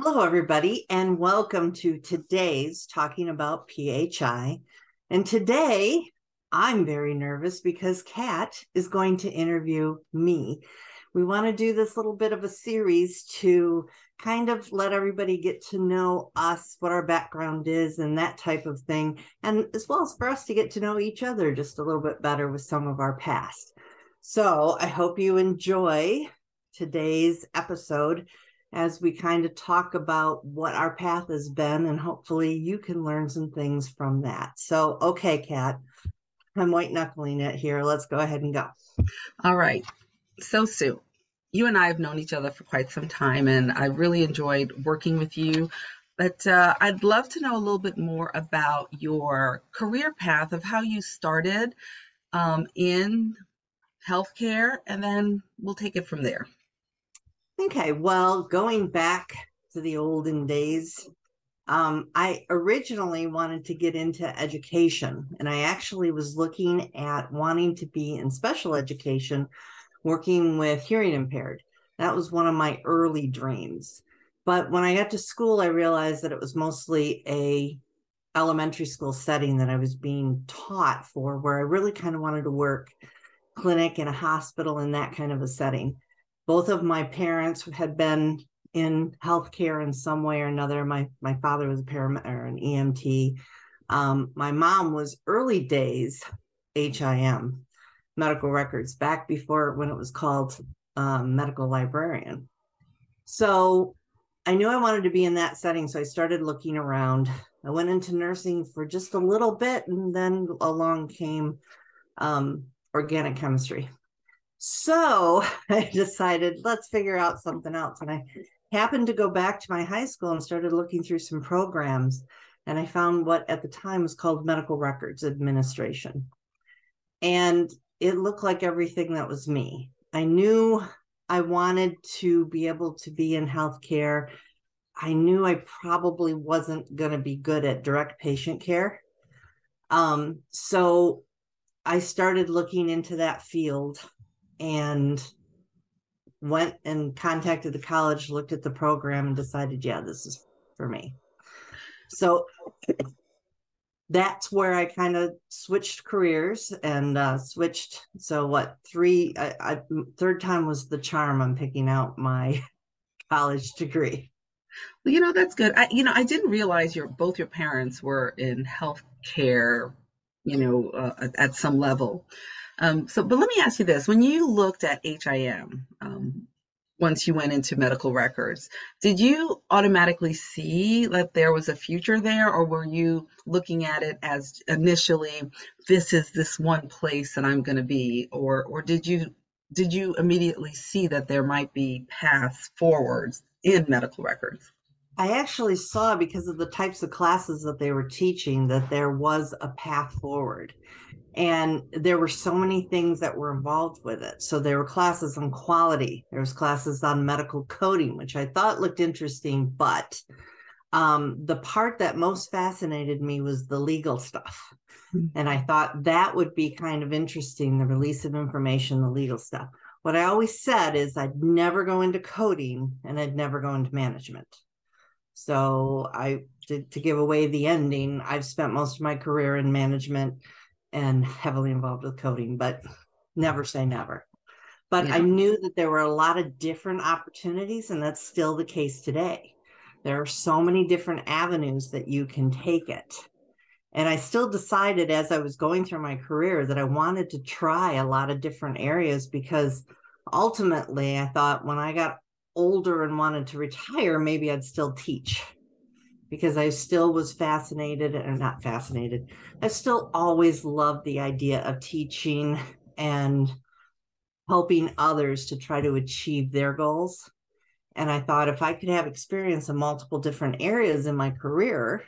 Hello, everybody, and welcome to today's Talking About PHI. And today I'm very nervous because Kat is going to interview me. We want to do this little bit of a series to kind of let everybody get to know us, what our background is, and that type of thing, and as well as for us to get to know each other just a little bit better with some of our past. So I hope you enjoy today's episode as we kind of talk about what our path has been, and hopefully you can learn some things from that. So, okay, Kat, I'm white knuckling it here. Let's go ahead and go. All right. So, Sue, you and I have known each other for quite some time, and I really enjoyed working with you. But uh, I'd love to know a little bit more about your career path of how you started um, in healthcare, and then we'll take it from there. Okay, well, going back to the olden days, um, I originally wanted to get into education, and I actually was looking at wanting to be in special education, working with hearing impaired. That was one of my early dreams. But when I got to school, I realized that it was mostly a elementary school setting that I was being taught for, where I really kind of wanted to work clinic in a hospital in that kind of a setting. Both of my parents had been in healthcare in some way or another. My my father was a paramedic or an EMT. Um, my mom was early days HIM, medical records, back before when it was called um, medical librarian. So I knew I wanted to be in that setting, so I started looking around. I went into nursing for just a little bit, and then along came um, organic chemistry. So I decided let's figure out something else, and I happened to go back to my high school and started looking through some programs and i found what at the time was called medical records administration. And it looked like everything that was me. I knew i wanted to be able to be in healthcare. I knew i probably wasn't going to be good at direct patient care. Um, so i started looking into that field and went and contacted the college, looked at the program, and decided, yeah, this is for me. So that's where I kind of switched careers and uh, switched. So what three? I, I, third time was the charm. I'm picking out my college degree. Well, you know that's good. I, you know, I didn't realize your both your parents were in healthcare. You know, uh, at, at some level. Um, so, but let me ask you this: when you looked at HIM, um, once you went into medical records, did you automatically see that there was a future there, or were you looking at it as initially, this is this one place that I'm going to be, or or did you did you immediately see that there might be paths forwards in medical records? I actually saw because of the types of classes that they were teaching that there was a path forward and there were so many things that were involved with it. So there were classes on quality. There was classes on medical coding which i thought looked interesting but um, the part that most fascinated me was the legal stuff. Mm-hmm. and i thought that would be kind of interesting the release of information the legal stuff. What i always said is i'd never go into coding and i'd never go into management. So i to, to give away the ending i've spent most of my career in management and heavily involved with coding, but never mm-hmm. say never. But yeah. I knew that there were a lot of different opportunities, and that's still the case today. There are so many different avenues that you can take it. And I still decided as I was going through my career that I wanted to try a lot of different areas because ultimately I thought when I got older and wanted to retire, maybe I'd still teach because I still was fascinated and not fascinated. I still always loved the idea of teaching and helping others to try to achieve their goals. And I thought if I could have experience in multiple different areas in my career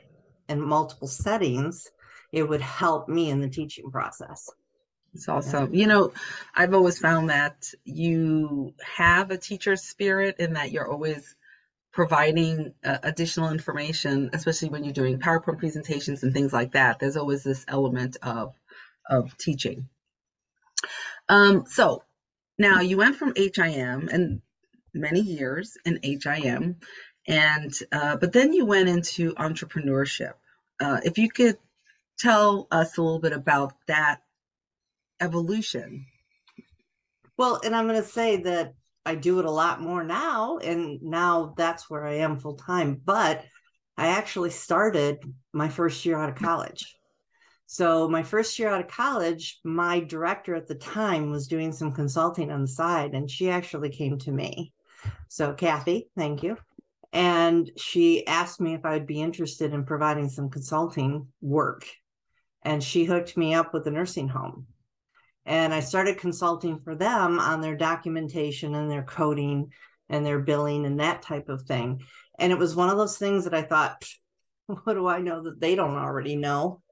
and multiple settings, it would help me in the teaching process. It's awesome. You know, I've always found that you have a teacher's spirit in that you're always providing uh, additional information, especially when you're doing PowerPoint presentations and things like that. There's always this element of of teaching. Um, so now you went from HIM and many years in HIM, And uh, but then you went into entrepreneurship. Uh, if you could tell us a little bit about that evolution. Well, and I'm going to say that I do it a lot more now, and now that's where I am full time. But I actually started my first year out of mm. college. So, my first year out of college, my director at the time was doing some consulting on the side, and she actually came to me. So, Kathy, thank you. And she asked me if I would be interested in providing some consulting work. And she hooked me up with a nursing home. And I started consulting for them on their documentation and their coding and their billing and that type of thing. And it was one of those things that I thought, what do I know that they don't already know?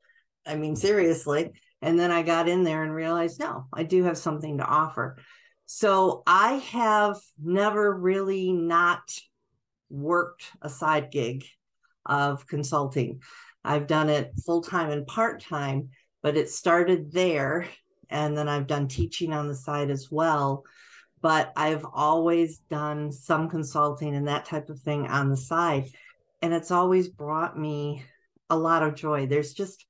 I mean, seriously. And then I got in there and realized, no, I do have something to offer. So I have never really not worked a side gig of consulting. I've done it full time and part time, but it started there. And then I've done teaching on the side as well. But I've always done some consulting and that type of thing on the side. And it's always brought me a lot of joy. There's just,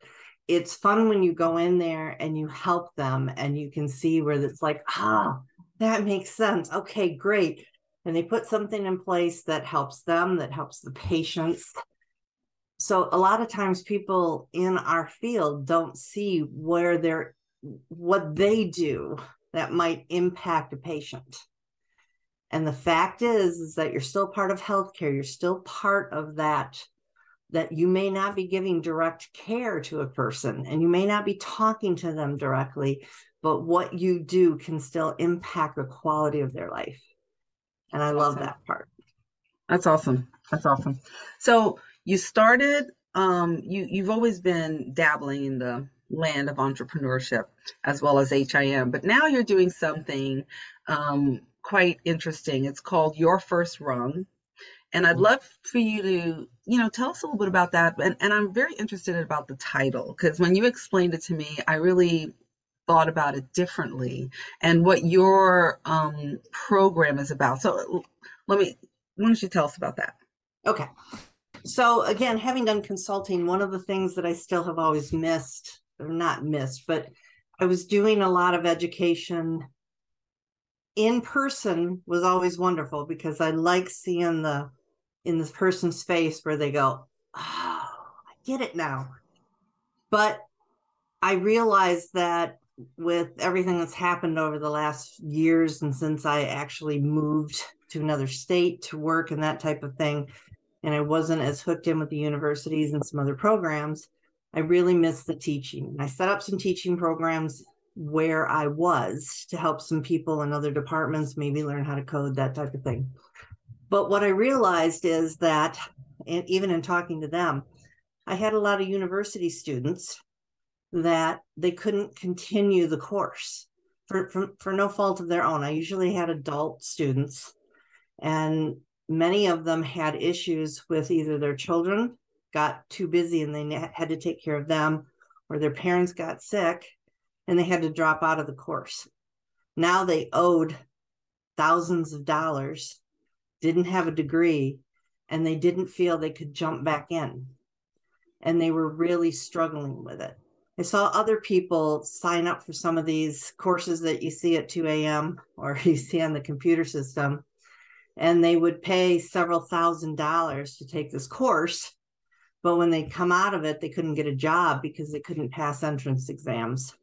it's fun when you go in there and you help them and you can see where it's like, ah, that makes sense. Okay, great and they put something in place that helps them, that helps the patients. So a lot of times people in our field don't see where they're what they do that might impact a patient. And the fact is, is that you're still part of healthcare. You're still part of that, that you may not be giving direct care to a person and you may not be talking to them directly, but what you do can still impact the quality of their life. And I love that part. That's awesome. That's awesome. So you started, um, you you've always been dabbling in the land of entrepreneurship as well as HIM, but now you're doing something um, quite interesting. It's called Your First Rung. And I'd mm-hmm. love for you to, you know, tell us a little bit about that. And, and I'm very interested about the title because when you explained it to me, I really thought about it differently and what your um, program is about. So let me, why don't you tell us about that? Okay. So again, having done consulting, one of the things that I still have always missed, not missed, but I was doing a lot of education in person was always wonderful because I like seeing the in this person's face where they go, "Oh, I get it now." But I realized that with everything that's happened over the last years and since I actually moved to another state to work and that type of thing, and I wasn't as hooked in with the universities and some other programs, I really missed the teaching. I set up some teaching programs where I was to help some people in other departments maybe learn how to code, that type of thing. But what I realized is that, and even in talking to them, I had a lot of university students that they couldn't continue the course for, for, for no fault of their own. I usually had adult students, and many of them had issues with either their children got too busy and they had to take care of them, or their parents got sick and they had to drop out of the course. Now they owed thousands of dollars, didn't have a degree, and they didn't feel they could jump back in. And they were really struggling with it. I saw other people sign up for some of these courses that you see at 2 a.m. or you see on the computer system, and they would pay several thousand dollars to take this course. But when they come out of it, they couldn't get a job because they couldn't pass entrance exams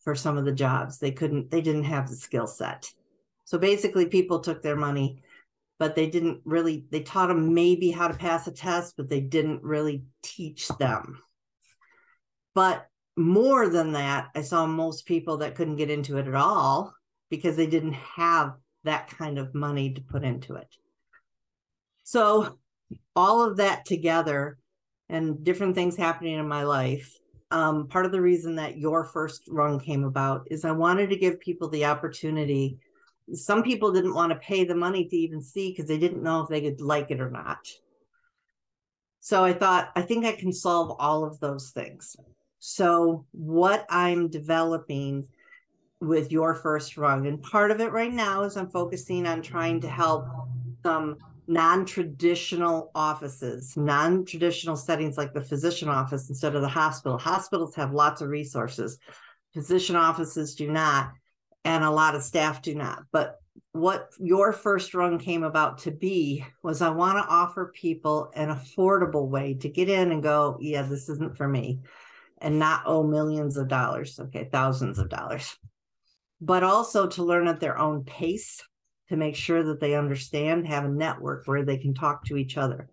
for some of the jobs. They couldn't, they didn't have the skill set. So basically, people took their money, but they didn't really, they taught them maybe how to pass a test, but they didn't really teach them. But more than that, I saw most people that couldn't get into it at all because they didn't have that kind of money to put into it. So, all of that together and different things happening in my life. Um, part of the reason that your first rung came about is I wanted to give people the opportunity. Some people didn't want to pay the money to even see because they didn't know if they could like it or not. So I thought, I think I can solve all of those things. So, what I'm developing with your first rung, and part of it right now is I'm focusing on trying to help some non-traditional offices, non-traditional settings like the physician office instead of the hospital. Hospitals have lots of resources. Physician offices do not, and a lot of staff do not. But what your first rung came about to be was I want to offer people an affordable way to get in and go, yeah, this isn't for me, and not owe millions of dollars, okay, thousands of dollars, but also to learn at their own pace to make sure that they understand, have a network where they can talk to each other.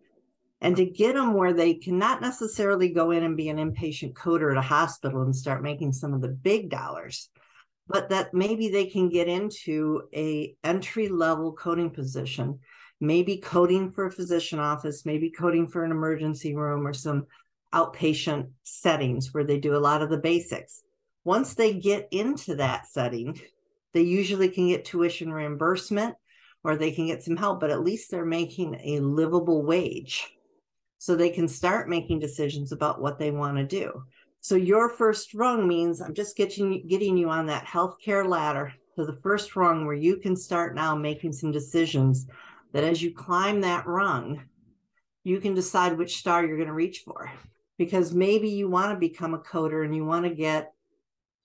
And to get them where they can not necessarily go in and be an inpatient coder at a hospital and start making some of the big dollars, but that maybe they can get into a entry level coding position, maybe coding for a physician office, maybe coding for an emergency room or some outpatient settings where they do a lot of the basics. Once they get into that setting, they usually can get tuition reimbursement or they can get some help, but at least they're making a livable wage. So they can start making decisions about what they want to do. So your first rung means I'm just getting getting you on that healthcare ladder to the first rung where you can start now making some decisions that as you climb that rung, you can decide which star you're going to reach for. Because maybe you want to become a coder and you want to get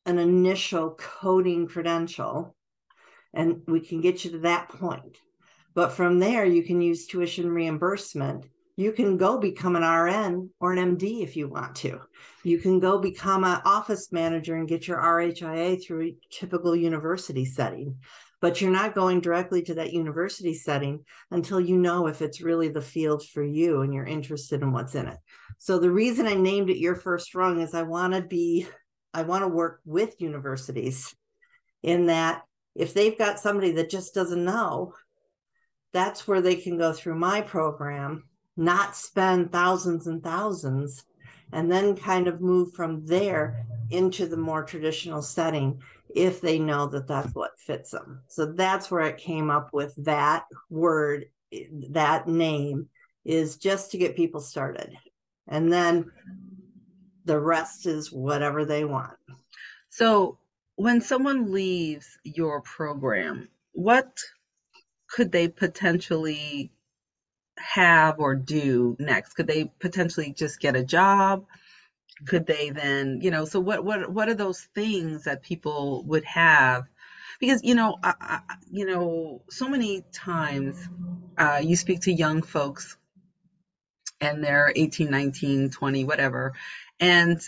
an initial coding credential and we can get you to that point. But from there, you can use tuition reimbursement. You can go become an RN or an MD if you want to. You can go become an office manager and get your RHIA through a typical university setting. But you're not going directly to that university setting until you know if it's really the field for you and you're interested in what's in it. So the reason I named it your first rung is I want to be I want to work with universities in that if they've got somebody that just doesn't know, that's where they can go through my program, not spend thousands and thousands, and then kind of move from there into the more traditional setting if they know that that's what fits them. So that's where it came up with that word, that name is just to get people started. And then the rest is whatever they want. So, when someone leaves your program, what could they potentially have or do next? Could they potentially just get a job? Could they then, you know, so what what what are those things that people would have? Because you know, I, I, you know, so many times uh, you speak to young folks and they're 18, 19, 20, whatever, and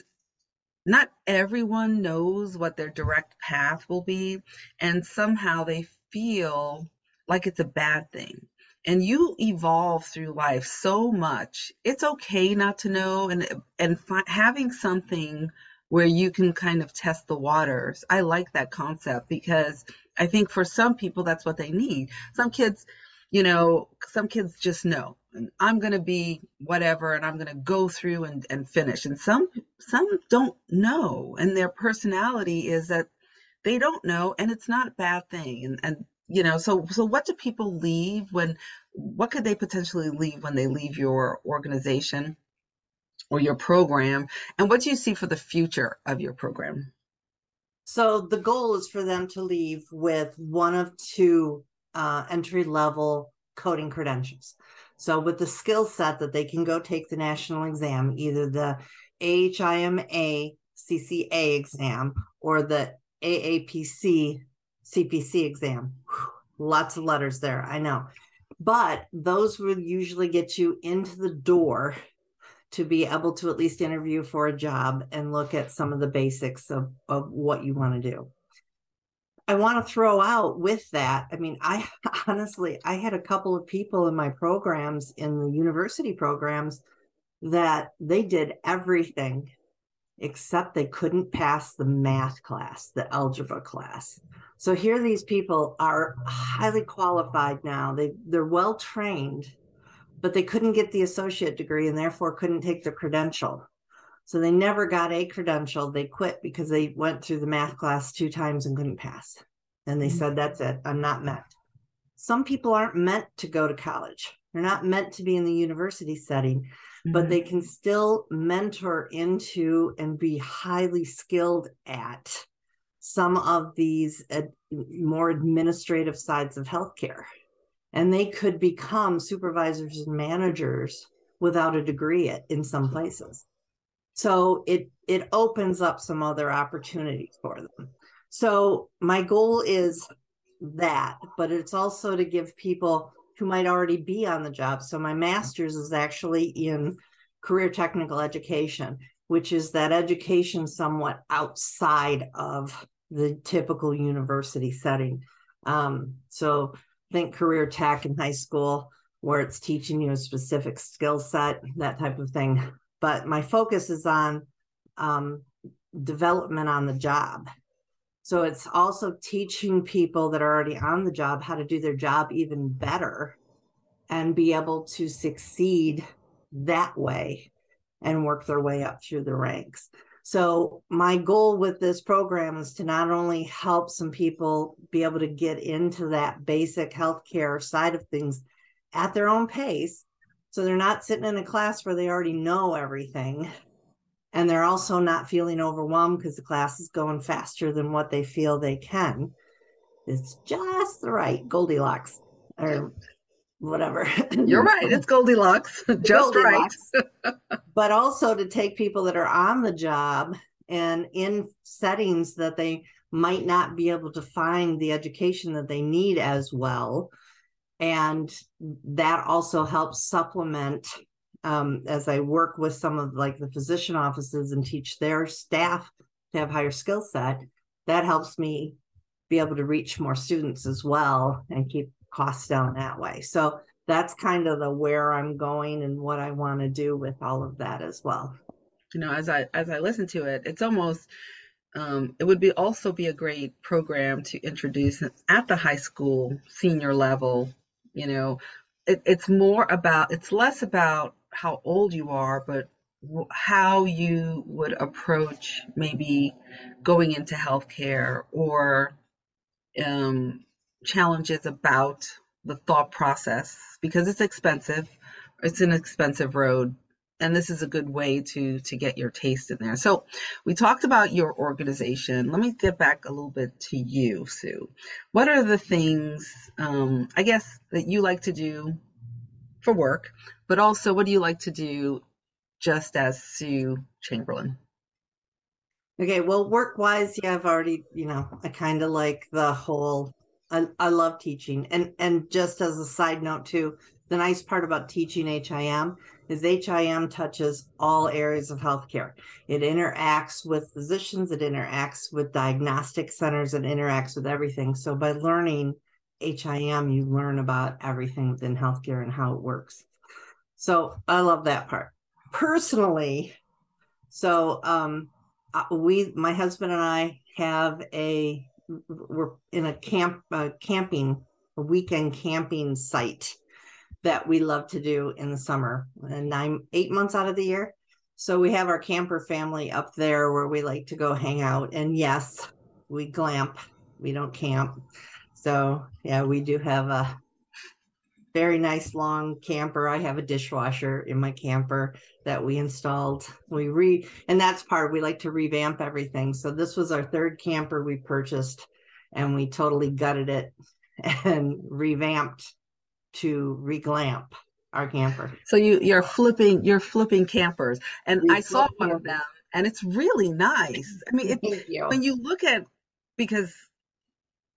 not everyone knows what their direct path will be. And somehow they feel like it's a bad thing. And you evolve through life so much. It's okay not to know and and fi- having something where you can kind of test the waters. I like that concept because I think for some people that's what they need. Some kids, you know, some kids just know I'm going to be whatever and I'm going to go through and, and finish. And some some don't know and their personality is that they don't know and it's not a bad thing. And and you know, so so what do people leave when what could they potentially leave when they leave your organization or your program? And what do you see for the future of your program? So the goal is for them to leave with one of two uh, entry level coding credentials. So with the skill set that they can go take the national exam, either the AHIMA CCA exam or the AAPC CPC exam. Whew, lots of letters there, I know. But those would usually get you into the door to be able to at least interview for a job and look at some of the basics of, of what you want to do. I want to throw out with that. I mean, I honestly, I had a couple of people in my programs, in the university programs, that they did everything except they couldn't pass the math class, the algebra class. So here these people are highly qualified now. They they're well trained, but they couldn't get the associate degree and therefore couldn't take the credential. So they never got a credential. They quit because they went through the math class two times and couldn't pass. And they mm-hmm. said, That's it. I'm not meant. Some people aren't meant to go to college, they're not meant to be in the university setting, mm-hmm. but they can still mentor into and be highly skilled at some of these more administrative sides of healthcare. and they could become supervisors and managers without a degree in some places. So it it opens up some other opportunities for them. So my goal is that, but it's also to give people who might already be on the job. So my master's is actually in career technical education, which is that education somewhat outside of the typical university setting. Um, so think career tech in high school, where it's teaching you a specific skill set, that type of thing. But my focus is on um, development on the job. So it's also teaching people that are already on the job how to do their job even better and be able to succeed that way and work their way up through the ranks. So, my goal with this program is to not only help some people be able to get into that basic healthcare side of things at their own pace. So, they're not sitting in a class where they already know everything. And they're also not feeling overwhelmed because the class is going faster than what they feel they can. It's just the right Goldilocks or whatever. You're right. It's Goldilocks. Just Goldilocks. right. but also to take people that are on the job and in settings that they might not be able to find the education that they need as well. And that also helps supplement um, as I work with some of like the physician offices and teach their staff to have higher skill set. That helps me be able to reach more students as well and keep costs down that way. So that's kind of the where I'm going and what I want to do with all of that as well. You know, as I as I listen to it, it's almost um, it would be also be a great program to introduce at the high school senior level. You know, it, it's more about it's less about how old you are, but how you would approach maybe going into healthcare or um, challenges about the thought process because it's expensive. It's an expensive road, and this is a good way to to get your taste in there. So, we talked about your organization. Let me get back a little bit to you, Sue. What are the things um, I guess that you like to do for work, but also what do you like to do just as Sue Chamberlain? Okay, well, work wise, yeah, I've already, you know, I kind of like the whole I, I love teaching. And and just as a side note too, the nice part about teaching HIM is HIM touches all areas of healthcare. It interacts with physicians, it interacts with diagnostic centers, it interacts with everything. So by learning HIM, you learn about everything within healthcare and how it works. So I love that part. Personally, so um, uh, we, my husband and I, have a we're in a camp uh, camping a weekend camping site that we love to do in the summer and nine eight months out of the year so we have our camper family up there where we like to go hang out and yes we glamp we don't camp so yeah we do have a very nice long camper. I have a dishwasher in my camper that we installed. We re and that's part we like to revamp everything. So this was our third camper we purchased and we totally gutted it and revamped to reglamp our camper. So you you're flipping you're flipping campers. And we I saw one campers. of them and it's really nice. I mean it, you. when you look at because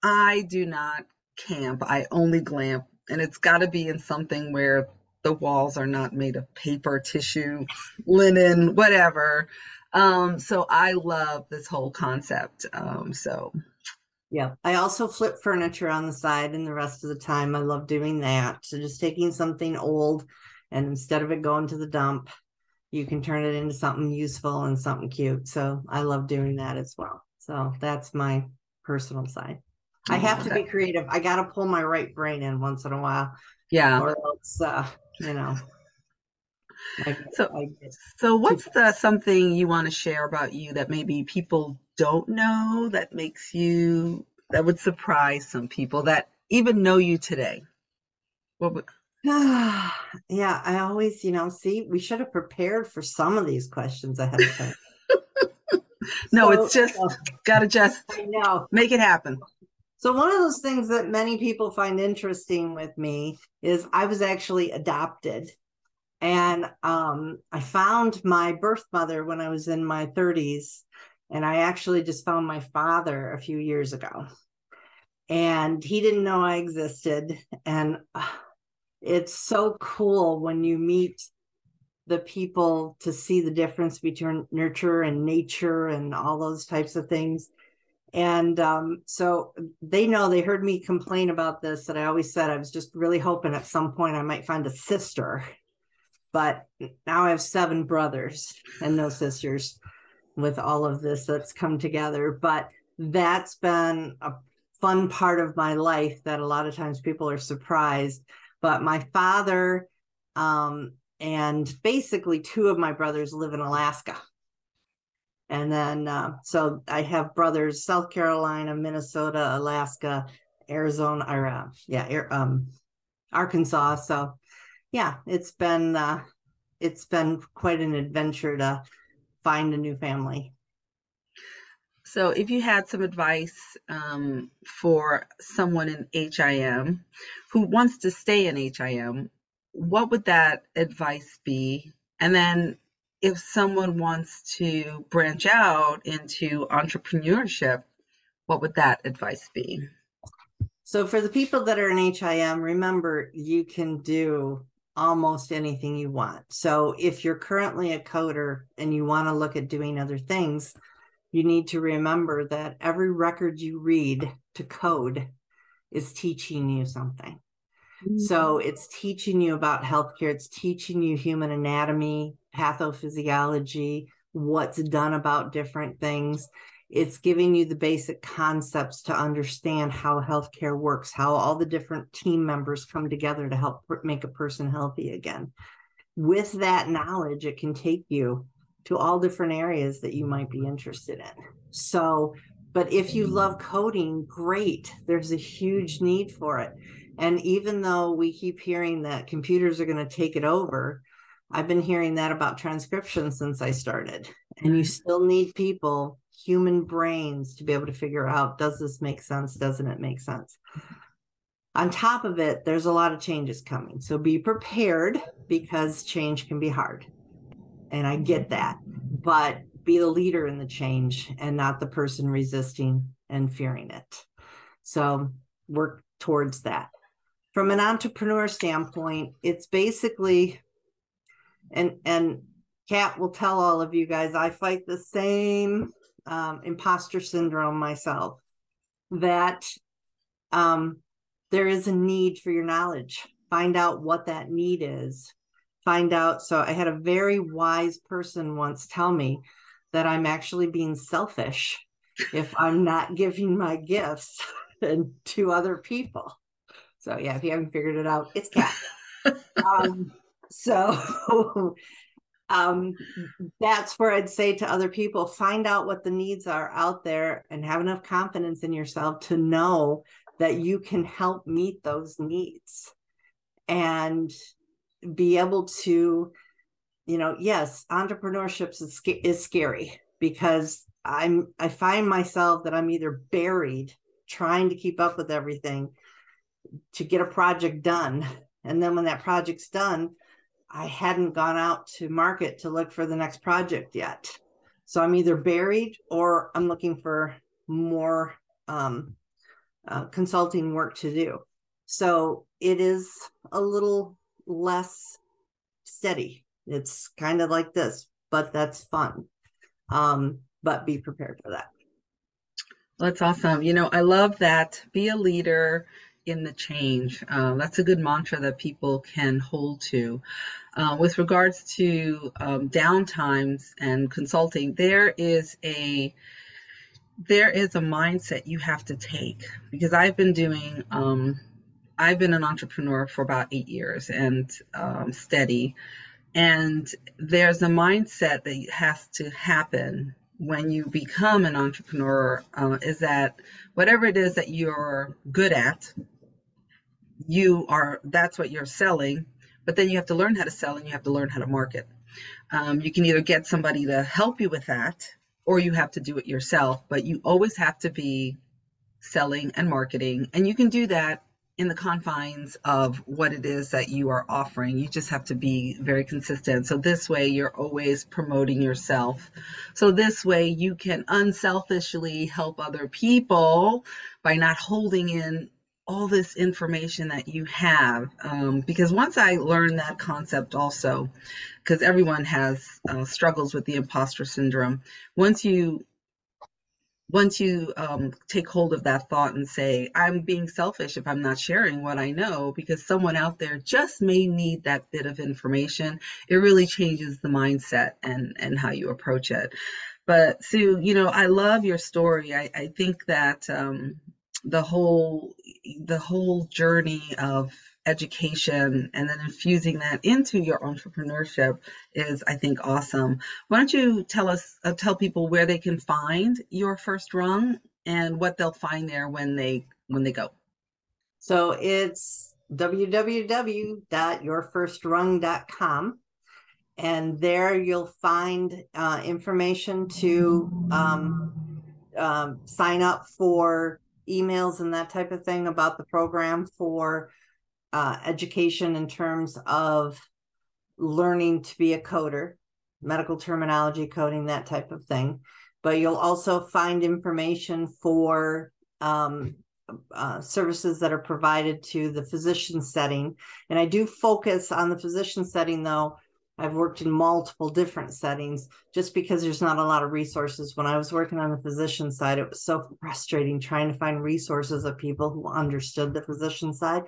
I do not camp. I only glamp and it's got to be in something where the walls are not made of paper, tissue, linen, whatever. Um, so I love this whole concept. Um, so yeah, I also flip furniture on the side, and the rest of the time I love doing that. So just taking something old, and instead of it going to the dump, you can turn it into something useful and something cute. So I love doing that as well. So that's my personal side. I have to be creative. I got to pull my right brain in once in a while. Yeah. Or else, uh, you know. I, so, I so what's the something you want to share about you that maybe people don't know that makes you that would surprise some people that even know you today? What would yeah, I always, you know, see, we should have prepared for some of these questions ahead of time. no, so, it's just uh, gotta just I know make it happen. So, one of those things that many people find interesting with me is I was actually adopted. And um, I found my birth mother when I was in my 30s. And I actually just found my father a few years ago. And he didn't know I existed. And uh, it's so cool when you meet the people to see the difference between nurture and nature and all those types of things and um, so they know they heard me complain about this that I always said I was just really hoping at some point I might find a sister. But now I have seven brothers and no sisters with all of this that's come together. But that's been a fun part of my life that a lot of times people are surprised. But my father um, and basically two of my brothers live in Alaska. And then, uh, so I have brothers South Carolina, Minnesota, Alaska, Arizona, or uh, yeah, um, Arkansas. So, yeah, it's been uh, it's been quite an adventure to find a new family. So, if you had some advice um, for someone in HIM who wants to stay in HIM, what would that advice be? And then if someone wants to branch out into entrepreneurship, what would that advice be? So, for the people that are in HIM, remember you can do almost anything you want. So, if you're currently a coder and you want to look at doing other things, you need to remember that every record you read to code is teaching you something. So mm-hmm. it's teaching you about healthcare, it's teaching you human anatomy, pathophysiology, what's done about different things. It's giving you the basic concepts to understand how healthcare works, how all the different team members come together to help make a person healthy again. With that knowledge, it can take you to all different areas that you might be interested in. So, but if you love coding, great. There's a huge need for it. And even though we keep hearing that computers are going to take it over, I've been hearing that about transcription since I started. And you mm-hmm. still need people, human brains, to be able to figure out does this make sense? Doesn't it make sense? On top of it, there's a lot of changes coming. So be prepared because change can be hard. And I get that. But be the leader in the change and not the person resisting and fearing it. So work towards that from an entrepreneur standpoint, it's basically, and and Kat will tell all of you guys, I fight the same um, imposter syndrome myself. That um, there is a need for your knowledge. Find out what that need is. Find out. So I had a very wise person once tell me that I'm actually being selfish if I'm not giving my gifts to other people. So yeah, if you haven't figured it out, it's Kat. um, so um, that's where I'd say to other people, find out what the needs are out there and have enough confidence in yourself to know that you can help meet those needs and be able to, you know, yes, entrepreneurship is, is scary because I'm I find myself that I'm either buried trying to keep up with everything to get a project done. And then when that project's done, I hadn't gone out to market to look for the next project yet. So I'm either buried or I'm looking for more um, uh, consulting work to do. So it is a little less steady. It's kind of like this, but that's fun. Um, but be prepared for that. That's awesome. You know, I love that. Be a leader, in the change. Uh, that's a good mantra that people can hold to. Uh, with regards to um, downtimes and consulting, there is a there is a mindset you have to take because I've been doing um, I've been an entrepreneur for about eight years and um, steady, and there's a mindset that has to happen when you become an entrepreneur uh, is that whatever it is that you're good at you are that's what you're selling but then you have to learn how to sell and you have to learn how to market um, you can either get somebody to help you with that or you have to do it yourself but you always have to be selling, and marketing. And you can do that in the confines of what it is that you are offering. You just have to be very consistent. So this way you're always promoting yourself. So this way you can unselfishly help other people by not holding in all this information that you have. Um, because once I learned that concept also, because everyone has uh, struggles with the imposter syndrome, once you once you um, take hold of that thought and say, I'm being selfish if I'm not sharing what I know because someone out there just may need that bit of information, it really changes the mindset and, and how you approach it. But Sue, you know, I love your story. I, I think that um, the whole the whole journey of education and then infusing that into your entrepreneurship is i think awesome. Why don't you tell us uh, tell people where they can find your first rung and what they'll find there when they when they go? So it's www.yourfirstrung.com and there you'll find uh, information to um, um, sign up for emails and that type of thing about the program for uh, education in terms of learning to be a coder, medical terminology coding, that type of thing. But you'll also find information for um, uh, services that are provided to the physician setting. And I do focus on the physician setting, though, I've worked in multiple different settings just because there's not a lot of resources. When I was working on the physician side, it was so frustrating trying to find resources of people who understood the physician side.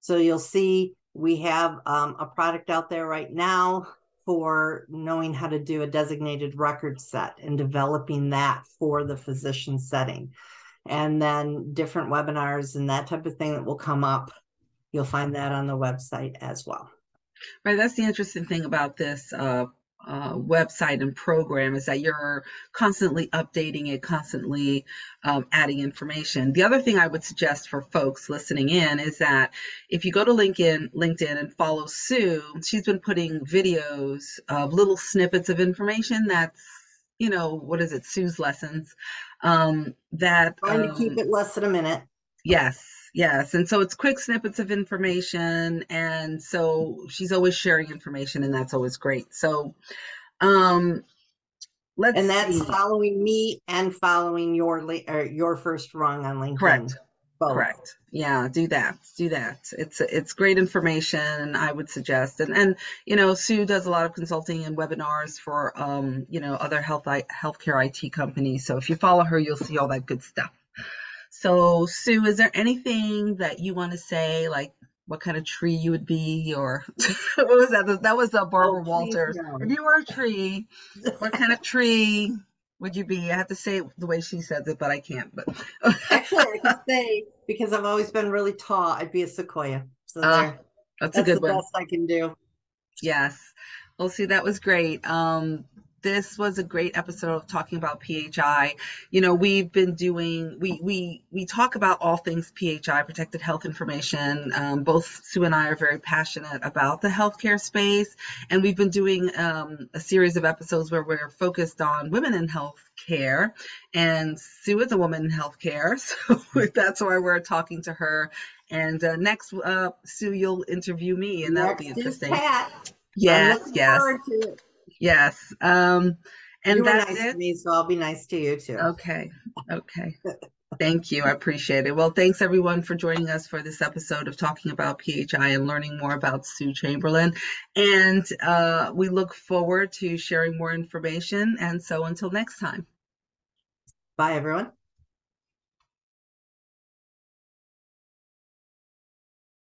So you'll see we have um, a product out there right now for knowing how to do a designated record set and developing that for the physician setting. And then different webinars and that type of thing that will come up. You'll find that on the website as well. Right, that's the interesting thing about this uh, uh, website and program is that you're constantly updating it, constantly um, adding information. The other thing I would suggest for folks listening in is that if you go to LinkedIn, LinkedIn and follow Sue, she's been putting videos of little snippets of information that's you know what is it sue's lessons um that trying um, to keep it less than a minute yes Yes, and so it's quick snippets of information, and so she's always sharing information, and that's always great. So, um, let's and that's see. following me and following your your first rung on LinkedIn. Correct. Both. Correct. Yeah, do that. Do that. It's it's great information. And I would suggest, and and you know, Sue does a lot of consulting and webinars for um you know other health healthcare IT companies. So if you follow her, you'll see all that good stuff. So, Sue, is there anything that you want to say, like what kind of tree you would be, or what was that? That was uh, Barbara oh, Walters. If you were a tree, what kind of tree would you be? I have to say it the way she says it, but I can't. But actually, I can say because I've always been really tall, I'd be a sequoia. So uh, that's, that's, a good the one. best I can do. Yes. Well, see, that was great. Um, this was a great episode of talking about PHI. You know, we've been doing we we we talk about all things PHI, protected health information. Um, both Sue and I are very passionate about the healthcare space, and we've been doing um, a series of episodes where we're focused on women in healthcare. And Sue is a woman in healthcare, so that's why we're talking to her. And uh, next, uh, Sue, you'll interview me, and that'll be interesting. Yes, yes. Yes. Um, and you that's nice it. to me, so I'll be nice to you too. Okay. Okay. Thank you. I appreciate it. Well, thanks everyone for joining us for this episode of talking about PHI and learning more about Sue Chamberlain. And uh, we look forward to sharing more information. And so until next time. Bye, everyone.